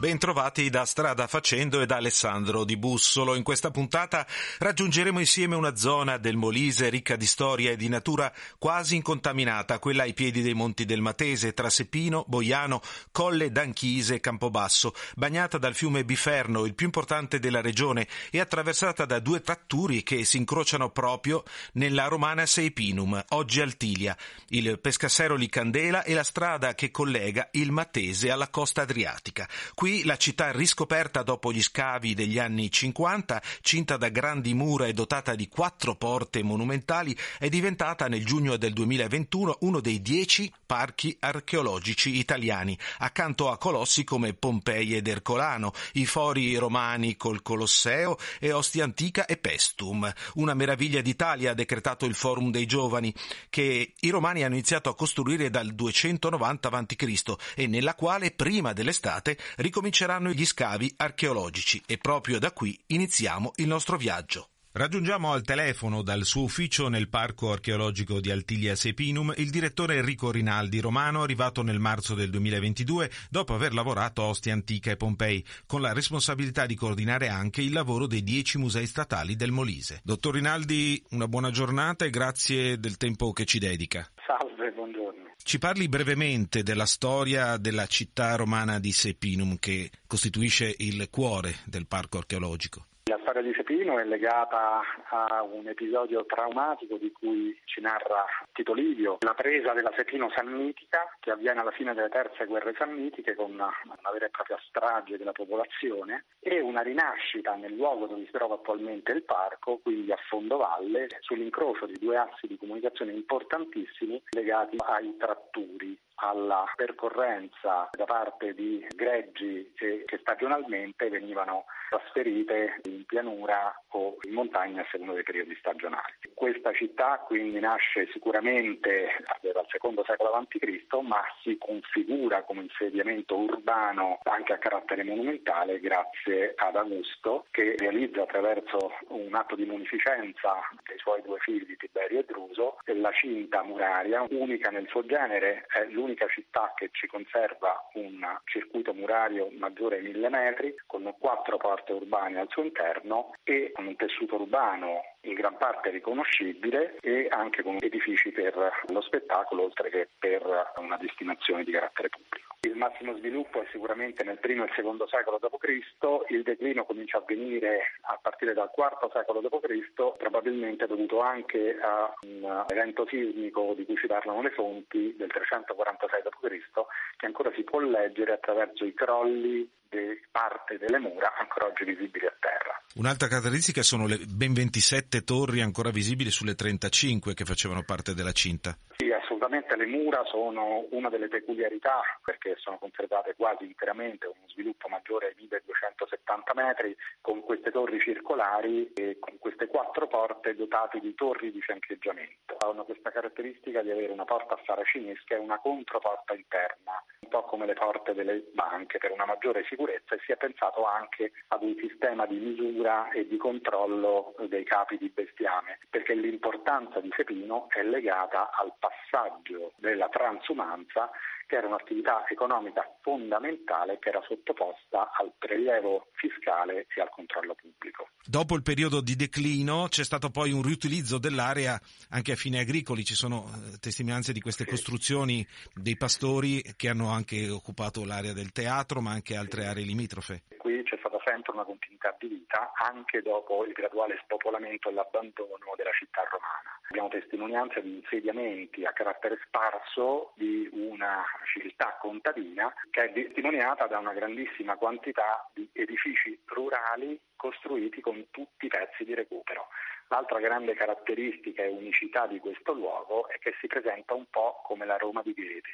Bentrovati da Strada Facendo e da Alessandro Di Bussolo. In questa puntata raggiungeremo insieme una zona del Molise ricca di storia e di natura quasi incontaminata, quella ai piedi dei Monti del Matese, tra Sepino, Boiano, Colle d'Anchise e Campobasso, bagnata dal fiume Biferno, il più importante della regione, e attraversata da due tratturi che si incrociano proprio nella romana Seipinum, oggi Altilia, il Pescasseroli Candela e la strada che collega il Matese alla costa adriatica. Qui Qui la città riscoperta dopo gli scavi degli anni 50, cinta da grandi mura e dotata di quattro porte monumentali, è diventata nel giugno del 2021 uno dei dieci parchi archeologici italiani, accanto a colossi come Pompei ed Ercolano, i fori romani col Colosseo e Ostia Antica e Pestum. Una meraviglia d'Italia ha decretato il Forum dei Giovani, che i romani hanno iniziato a costruire dal 290 a.C. e nella quale prima dell'estate riconosciuto cominceranno gli scavi archeologici e proprio da qui iniziamo il nostro viaggio. Raggiungiamo al telefono dal suo ufficio nel Parco archeologico di Altilia Sepinum il direttore Enrico Rinaldi Romano, arrivato nel marzo del 2022 dopo aver lavorato a Ostia Antica e Pompei, con la responsabilità di coordinare anche il lavoro dei dieci musei statali del Molise. Dottor Rinaldi, una buona giornata e grazie del tempo che ci dedica. Salve, buongiorno. Ci parli brevemente della storia della città romana di Sepinum che costituisce il cuore del parco archeologico. La storia di Sepino è legata a un episodio traumatico di cui ci narra Tito Livio, la presa della Sepino samnitica che avviene alla fine delle terze guerre sammitiche con una, vera e propria strage della popolazione e una rinascita nel luogo dove si trova attualmente il parco, quindi a fondovalle, sull'incrocio di due assi di comunicazione importantissimi legati ai tratturi alla percorrenza da parte di greggi che stagionalmente venivano trasferite in pianura o in montagna a seconda dei periodi stagionali. Questa città quindi nasce sicuramente dal secondo secolo a.C., ma si configura come insediamento urbano anche a carattere monumentale grazie ad Augusto che realizza attraverso un atto di munificenza dei suoi due figli Tiberio e Druso la cinta muraria, unica nel suo genere, è l'unica città che ci conserva un circuito murario maggiore ai mille metri con quattro porte urbane al suo interno e con un tessuto urbano in gran parte riconoscibile e anche con edifici per lo spettacolo oltre che per una destinazione di carattere pubblico. Il massimo sviluppo è sicuramente nel primo e secondo secolo d.C., il declino comincia a avvenire a partire dal IV secolo d.C., probabilmente dovuto anche a un evento sismico di cui si parlano le fonti del 346 d.C., che ancora si può leggere attraverso i crolli di parte delle mura ancora oggi visibili a terra. Un'altra caratteristica sono le ben 27 torri ancora visibili sulle 35 che facevano parte della cinta. Sì, assolutamente le mura sono una delle peculiarità perché sono conservate quasi interamente uno sviluppo maggiore ai 1270 metri con queste torri circolari e con queste quattro porte dotate di torri di fiancheggiamento. Hanno questa caratteristica di avere una porta a saracinesca e una controporta interna, un po' come le porte delle banche per una maggiore sicurezza e si è pensato anche ad un sistema di misura e di controllo dei capi di bestiame perché l'importanza di Sepino è legata al passaggio della transumanza che era un'attività economica fondamentale che era sottoposta al prelievo fiscale e al controllo pubblico. Dopo il periodo di declino c'è stato poi un riutilizzo dell'area anche a fini agricoli, ci sono eh, testimonianze di queste sì. costruzioni dei pastori che hanno anche occupato l'area del teatro ma anche altre aree limitrofe. Qui c'è stata sempre una continuità di vita anche dopo il graduale spopolamento e l'abbandono della città romana. Abbiamo testimonianze di insediamenti a carattere sparso di una civiltà contadina che è testimoniata da una grandissima quantità di edifici rurali costruiti con tutti i pezzi di recupero. L'altra grande caratteristica e unicità di questo luogo è che si presenta un po' come la Roma di Goethe,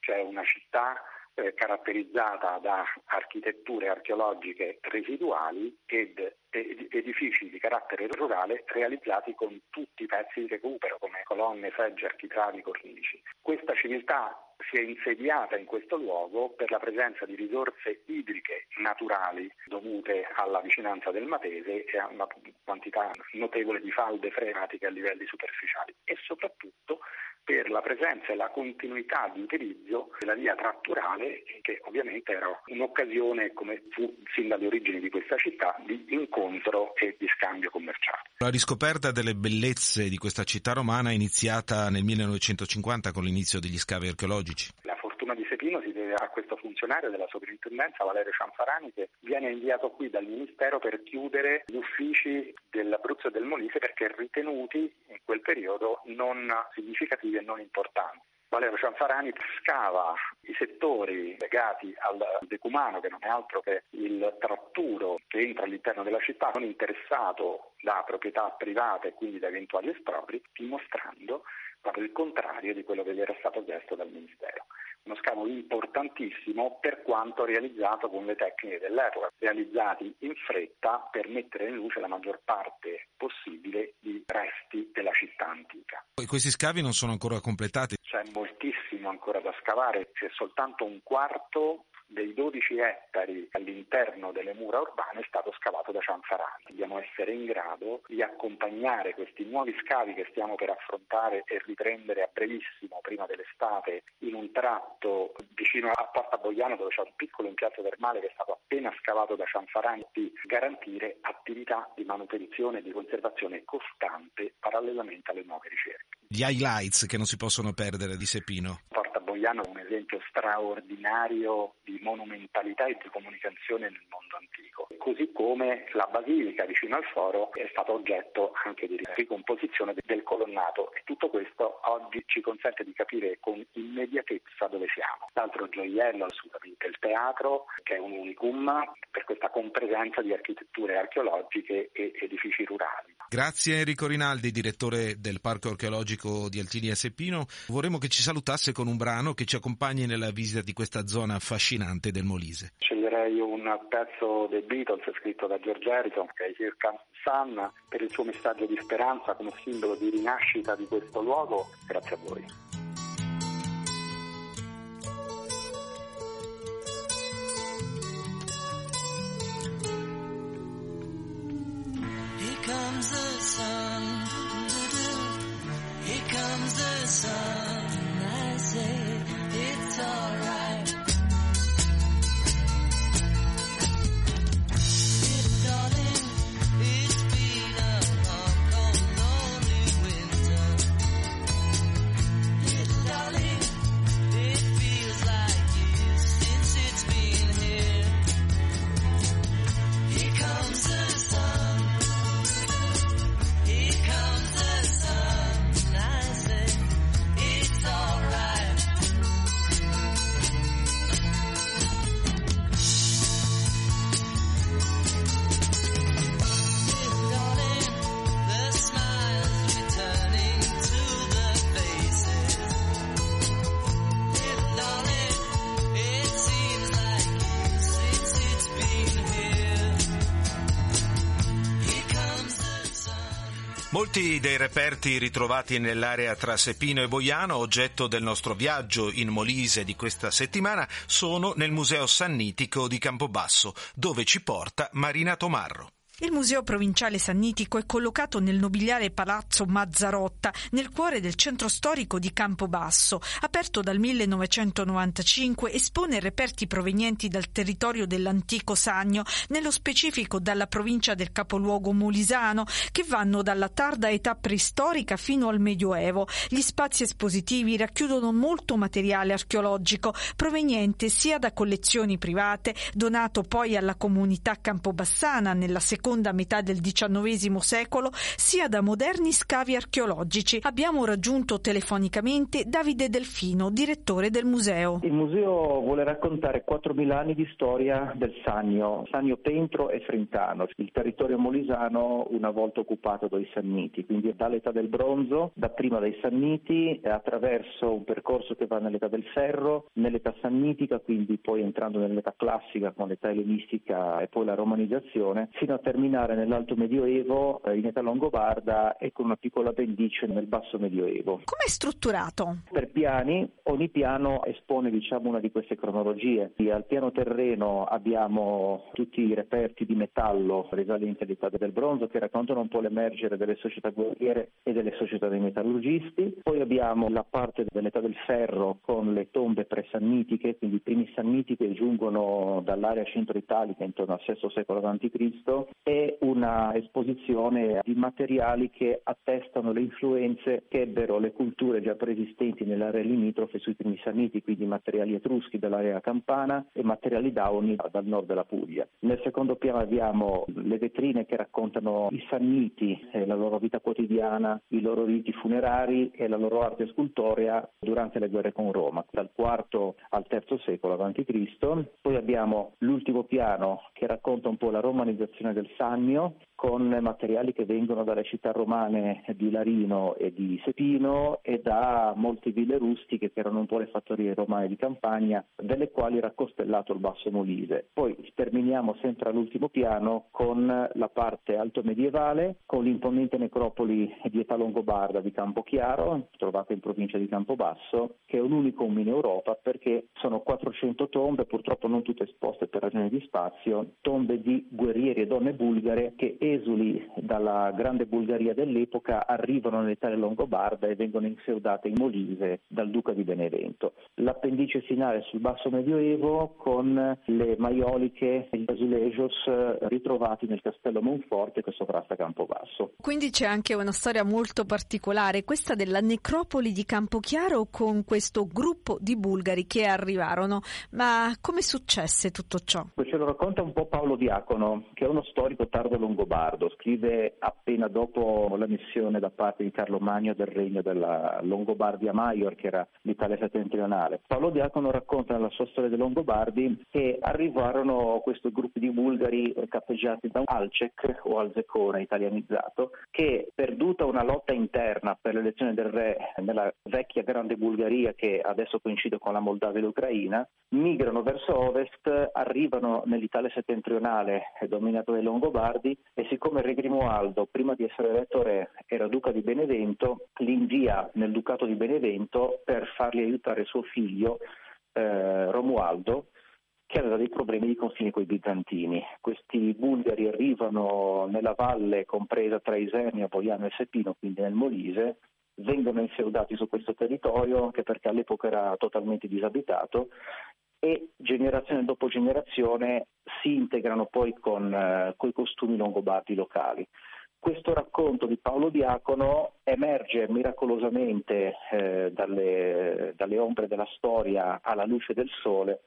cioè una città eh, caratterizzata da architetture archeologiche residuali ed edifici di carattere rurale realizzati con tutti i pezzi di recupero come colonne, seggi, architravi, cornici. Questa civiltà si è insediata in questo luogo per la presenza di risorse idriche naturali dovute alla vicinanza del Matese e a una quantità notevole di falde freatiche a livelli superficiali e soprattutto per la presenza e la continuità di utilizzo della via tratturale che ovviamente era un'occasione, come fu sin dalle origini di questa città, di incontro e di scambio commerciale. La riscoperta delle bellezze di questa città romana è iniziata nel 1950 con l'inizio degli scavi archeologici. La fortuna di Sepino si deve a questo funzionario della sovrintendenza, Valerio Cianfarani, che viene inviato qui dal Ministero per chiudere gli uffici dell'Abruzzo e del Molise perché ritenuti in quel periodo non significativi e non importanti. Valerio Cianfarani scava i settori legati al decumano, che non è altro che il tratturo che entra all'interno della città, non interessato da proprietà private e quindi da eventuali espropri, dimostrando proprio il contrario di quello che gli era stato chiesto dal Ministero. Uno scavo importantissimo per quanto realizzato con le tecniche dell'epoca, realizzati in fretta per mettere in luce la maggior parte possibile di resti della città antica. Questi scavi non sono ancora completati? C'è moltissimo ancora da scavare, c'è soltanto un quarto dei 12 ettari all'interno delle mura urbane è stato scavato da Cianfarani. Dobbiamo essere in grado di accompagnare questi nuovi scavi che stiamo per affrontare e riprendere a brevissimo, prima dell'estate, in un tratto vicino a Porta Boiano dove c'è un piccolo impianto termale che è stato appena scavato da Cianfarani, di garantire attività di manutenzione e di conservazione costante parallelamente alle nuove ricerche. Gli highlights che non si possono perdere di Sepino. Porta Boiano è un esempio straordinario di monumentalità e di comunicazione nel mondo antico, così come la basilica vicino al foro è stata oggetto anche di ricomposizione del colonnato e tutto questo oggi ci consente di capire con immediatezza dove siamo. L'altro gioiello assolutamente il teatro, che è un unicum per questa compresenza di architetture archeologiche e edifici rurali. Grazie Enrico Rinaldi, direttore del Parco Archeologico di Altini a Seppino. Vorremmo che ci salutasse con un brano che ci accompagni nella visita di questa zona affascinante del Molise. Sceglierei un pezzo dei Beatles scritto da George Harrison, che è Comes Sun, per il suo messaggio di speranza come simbolo di rinascita di questo luogo. Grazie a voi. Molti dei reperti ritrovati nell'area tra Sepino e Boiano, oggetto del nostro viaggio in Molise di questa settimana, sono nel Museo Sannitico di Campobasso, dove ci porta Marina Tomarro. Il Museo Provinciale Sannitico è collocato nel nobiliare Palazzo Mazzarotta, nel cuore del centro storico di Campobasso. Aperto dal 1995, espone reperti provenienti dal territorio dell'antico Sagno, nello specifico dalla provincia del capoluogo molisano, che vanno dalla tarda età preistorica fino al Medioevo. Gli spazi espositivi racchiudono molto materiale archeologico, proveniente sia da collezioni private, donato poi alla comunità campobassana nella seconda seconda metà del XIX secolo, sia da moderni scavi archeologici. Abbiamo raggiunto telefonicamente Davide Delfino, direttore del museo. Il museo vuole raccontare 4.000 anni di storia del Sannio, Sannio Pentro e Frentano, il territorio molisano una volta occupato dai Sanniti, quindi dall'età del bronzo, da prima dai Sanniti, attraverso un percorso che va nell'età del ferro, nell'età sannitica, quindi poi entrando nell'età classica con l'età ellenistica e poi la romanizzazione, fino a terminare nell'alto medioevo eh, in età longobarda e con una piccola pendice nel basso medioevo. Com'è strutturato? Per piani, ogni piano espone diciamo, una di queste cronologie. Al piano terreno abbiamo tutti i reperti di metallo risalenti all'età del bronzo che raccontano un po' l'emergere delle società guerriere e delle società dei metallurgisti. Poi abbiamo la parte dell'età del ferro con le tombe pre-sannitiche, quindi i primi sanniti che giungono dall'area centro-italica intorno al VI secolo a.C. e una esposizione di materiali che attestano le influenze che ebbero le culture già preesistenti nell'area limitrofe sui primi sanniti, quindi materiali etruschi dall'area campana e materiali dauni dal nord della Puglia. Nel secondo piano abbiamo le vetrine che raccontano i sanniti, eh, la loro vita quotidiana, i loro riti funerari e la loro arte scultorea durante le guerre con Roma, dal IV al III secolo a.C. Poi abbiamo l'ultimo piano che racconta un po' la romanizzazione del Sannio con materiali che vengono dalle città romane di Larino e di Sepino e da molte ville rustiche che erano un po' le fattorie romane di campagna, delle quali era costellato il Basso Molise. Poi terminiamo sempre all'ultimo piano con la parte alto medievale, con l'imponente necropoli di età longobarda di Campochiaro, trovata in provincia di Campobasso, che è un unicum in Europa perché sono 400 tombe, purtroppo non tutte esposte per ragioni di spazio, tombe di guerrieri e donne bulgare che esuli dalla grande Bulgaria dell'epoca arrivano nell'Italia longobarda e vengono infeudate in Molise dal duca di Benevento. L'appendice finale sul basso medioevo con le maioliche e gli azulejos ritrovati nel castello Monforte che sovrasta Campobasso. Quindi c'è anche una storia molto particolare, questa della necropoli di Campochiaro con questo gruppo di bulgari che arrivarono. Ma come successe tutto ciò? Ce lo racconta un po' Paolo Diacono, che è uno storico tardo longobardo, scrive appena dopo la missione da parte di Carlo Magno del regno della Longobardia Maior, che era l'Italia settentrionale. Paolo Diacono racconta nella sua storia dei Longobardi che arrivarono questo gruppo di bulgari cappeggiati da un Alcek o Alzecone italianizzato, che perduta una lotta interna per l'elezione del re nella vecchia grande Bulgaria che adesso coincide con la Moldavia e l'Ucraina, migrano verso ovest, arrivano nell'Italia settentrionale dominato dai Longobardi e siccome Re Grimoaldo, prima di essere eletto re, era duca di Benevento, li invia nel ducato di Benevento per fargli aiutare suo figlio eh, Romualdo che aveva dei problemi di confine con i bizantini. Questi bulgari arrivano nella valle compresa tra Isernia, Boiano e Sepino, quindi nel Molise, vengono infeudati su questo territorio anche perché all'epoca era totalmente disabitato e generazione dopo generazione si integrano poi con eh, i costumi longobardi locali. Questo racconto di Paolo Diacono emerge miracolosamente eh, dalle, dalle ombre della storia alla luce del sole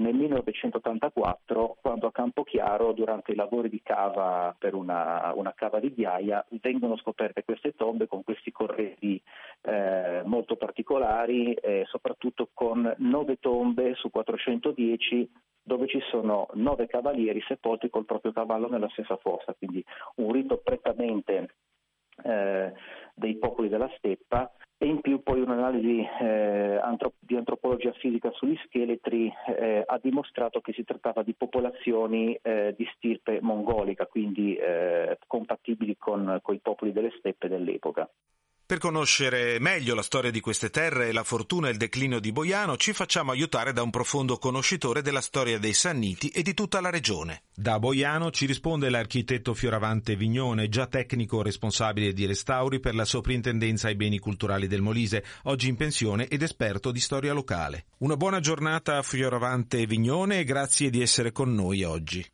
nel 1984, quando a Campochiaro, durante i lavori di cava per una, una cava di ghiaia, vengono scoperte queste tombe con questi corredi eh, molto particolari, eh, soprattutto con nove tombe su 410 dove ci sono nove cavalieri sepolti col proprio cavallo nella stessa fossa, quindi un rito prettamente eh, dei popoli della steppa poi un'analisi eh, di antropologia fisica sugli scheletri eh, ha dimostrato che si trattava di popolazioni eh, di stirpe mongolica, quindi eh, compatibili con i popoli delle steppe dell'epoca. Per conoscere meglio la storia di queste terre, la fortuna e il declino di Boiano, ci facciamo aiutare da un profondo conoscitore della storia dei Sanniti e di tutta la regione. Da Boiano ci risponde l'architetto Fioravante Vignone, già tecnico responsabile di restauri per la Soprintendenza ai beni culturali del Molise, oggi in pensione ed esperto di storia locale. Una buona giornata a Fioravante Vignone e grazie di essere con noi oggi.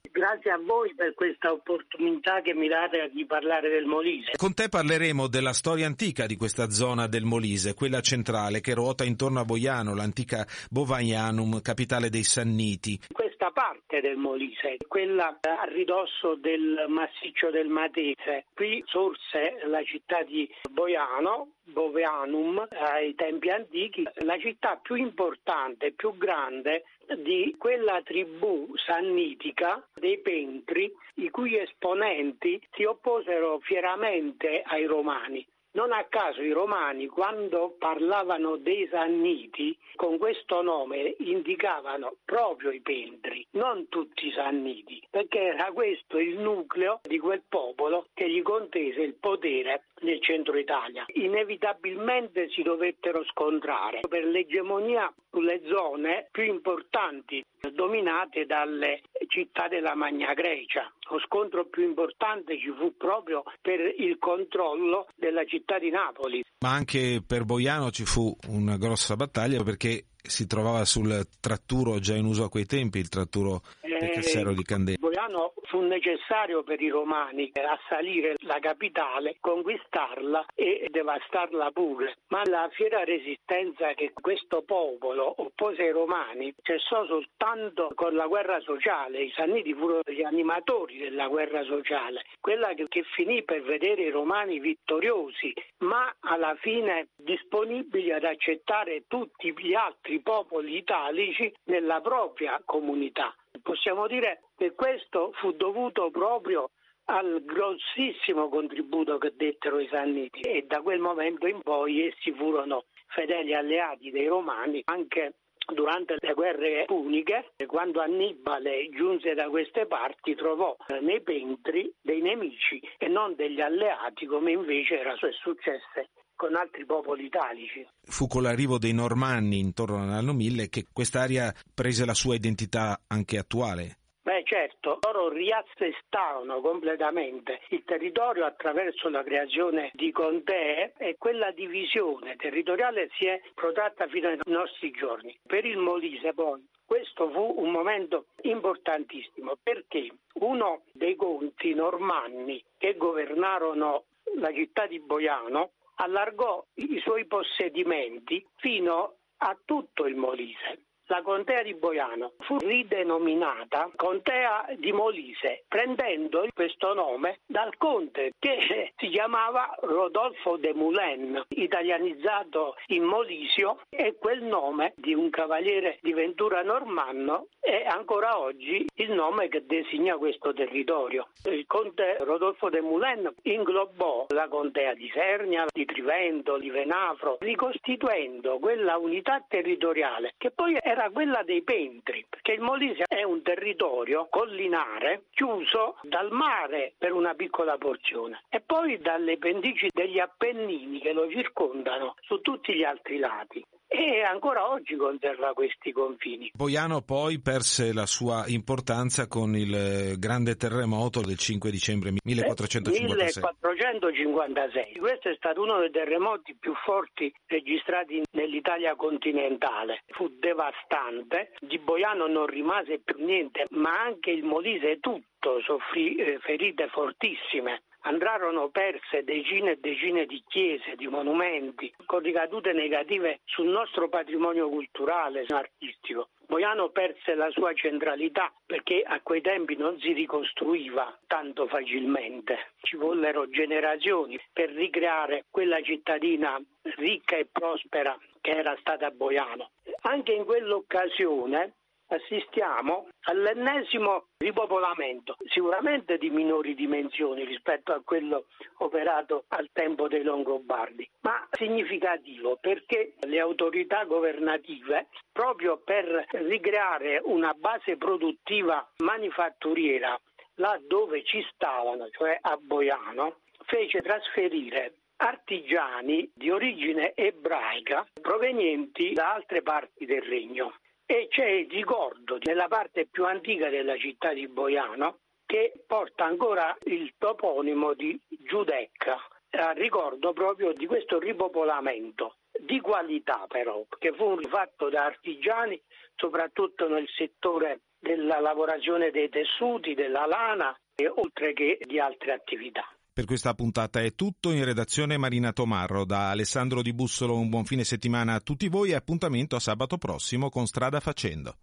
Grazie a voi per questa opportunità che mi date di parlare del Molise. Con te parleremo della storia antica di questa zona del Molise, quella centrale che ruota intorno a Boiano, l'antica Bovaianum, capitale dei Sanniti. Questa parte parte del Molise, quella a ridosso del massiccio del Matese. Qui sorse la città di Boiano, Boveanum, ai tempi antichi, la città più importante, più grande di quella tribù sannitica dei Pentri, i cui esponenti si opposero fieramente ai Romani. Non a caso i romani, quando parlavano dei Sanniti, con questo nome indicavano proprio i Pentri, non tutti i Sanniti, perché era questo il nucleo di quel popolo che gli contese il potere nel centro Italia. Inevitabilmente si dovettero scontrare per l'egemonia sulle zone più importanti dominate dalle città della Magna Grecia. Lo scontro più importante ci fu proprio per il controllo della città di Napoli. Ma anche per Boiano ci fu una grossa battaglia perché si trovava sul tratturo già in uso a quei tempi, il tratturo del Cassero di Candela. Boiano fu necessario per i romani assalire la capitale, conquistarla e devastarla pure. Ma la fiera resistenza che questo popolo oppose ai romani cessò soltanto con la guerra sociale. I Sanniti furono gli animatori della guerra sociale, quella che finì per vedere i romani vittoriosi, ma alla fine disponibili ad accettare tutti gli altri popoli italici nella propria comunità. Possiamo dire che questo fu dovuto proprio al grossissimo contributo che dettero i Sanniti e da quel momento in poi essi furono fedeli alleati dei Romani anche durante le guerre puniche, quando Annibale giunse da queste parti, trovò nei Pentri dei nemici e non degli alleati, come invece era successo con altri popoli italici. Fu con l'arrivo dei Normanni intorno all'anno 1000 che quest'area prese la sua identità anche attuale. Beh certo, loro riassestarono completamente il territorio attraverso la creazione di contee e quella divisione territoriale si è protratta fino ai nostri giorni. Per il Molise poi questo fu un momento importantissimo perché uno dei conti normanni che governarono la città di Boiano allargò i suoi possedimenti fino a tutto il Molise. La contea di Boiano fu ridenominata Contea di Molise, prendendo questo nome dal conte che si chiamava Rodolfo de Moulin, italianizzato in Molisio, e quel nome di un cavaliere di Ventura normanno è ancora oggi il nome che designa questo territorio. Il conte Rodolfo de Moulin inglobò la contea di Sernia, di Trivento, di Venafro, ricostituendo quella unità territoriale che poi era quella dei Pentri, perché il Molise è un territorio collinare chiuso dal mare per una piccola porzione e poi dalle pendici degli Appennini che lo circondano su tutti gli altri lati e ancora oggi conserva questi confini. Boiano poi perse la sua importanza con il grande terremoto del 5 dicembre 1456. 1456. Questo è stato uno dei terremoti più forti registrati nell'Italia continentale. Fu devastante, di Boiano non rimase più niente, ma anche il Molise tutto soffrì eh, ferite fortissime. Andarono perse decine e decine di chiese, di monumenti, con ricadute negative sul nostro patrimonio culturale e artistico. Boiano perse la sua centralità perché a quei tempi non si ricostruiva tanto facilmente. Ci vollero generazioni per ricreare quella cittadina ricca e prospera che era stata Boiano. Anche in quell'occasione assistiamo all'ennesimo ripopolamento, sicuramente di minori dimensioni rispetto a quello operato al tempo dei Longobardi, ma significativo perché le autorità governative, proprio per ricreare una base produttiva manifatturiera là dove ci stavano, cioè a Boiano, fece trasferire artigiani di origine ebraica provenienti da altre parti del regno e c'è il ricordo nella parte più antica della città di Boiano che porta ancora il toponimo di Giudecca, a ricordo proprio di questo ripopolamento di qualità però, che fu fatto da artigiani soprattutto nel settore della lavorazione dei tessuti, della lana oltre che di altre attività. Per questa puntata è tutto, in redazione Marina Tomarro, da Alessandro Di Bussolo un buon fine settimana a tutti voi e appuntamento a sabato prossimo con Strada Facendo.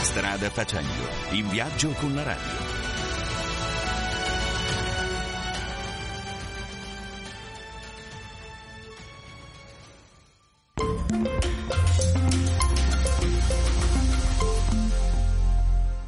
Strada Facendo, in viaggio con la radio.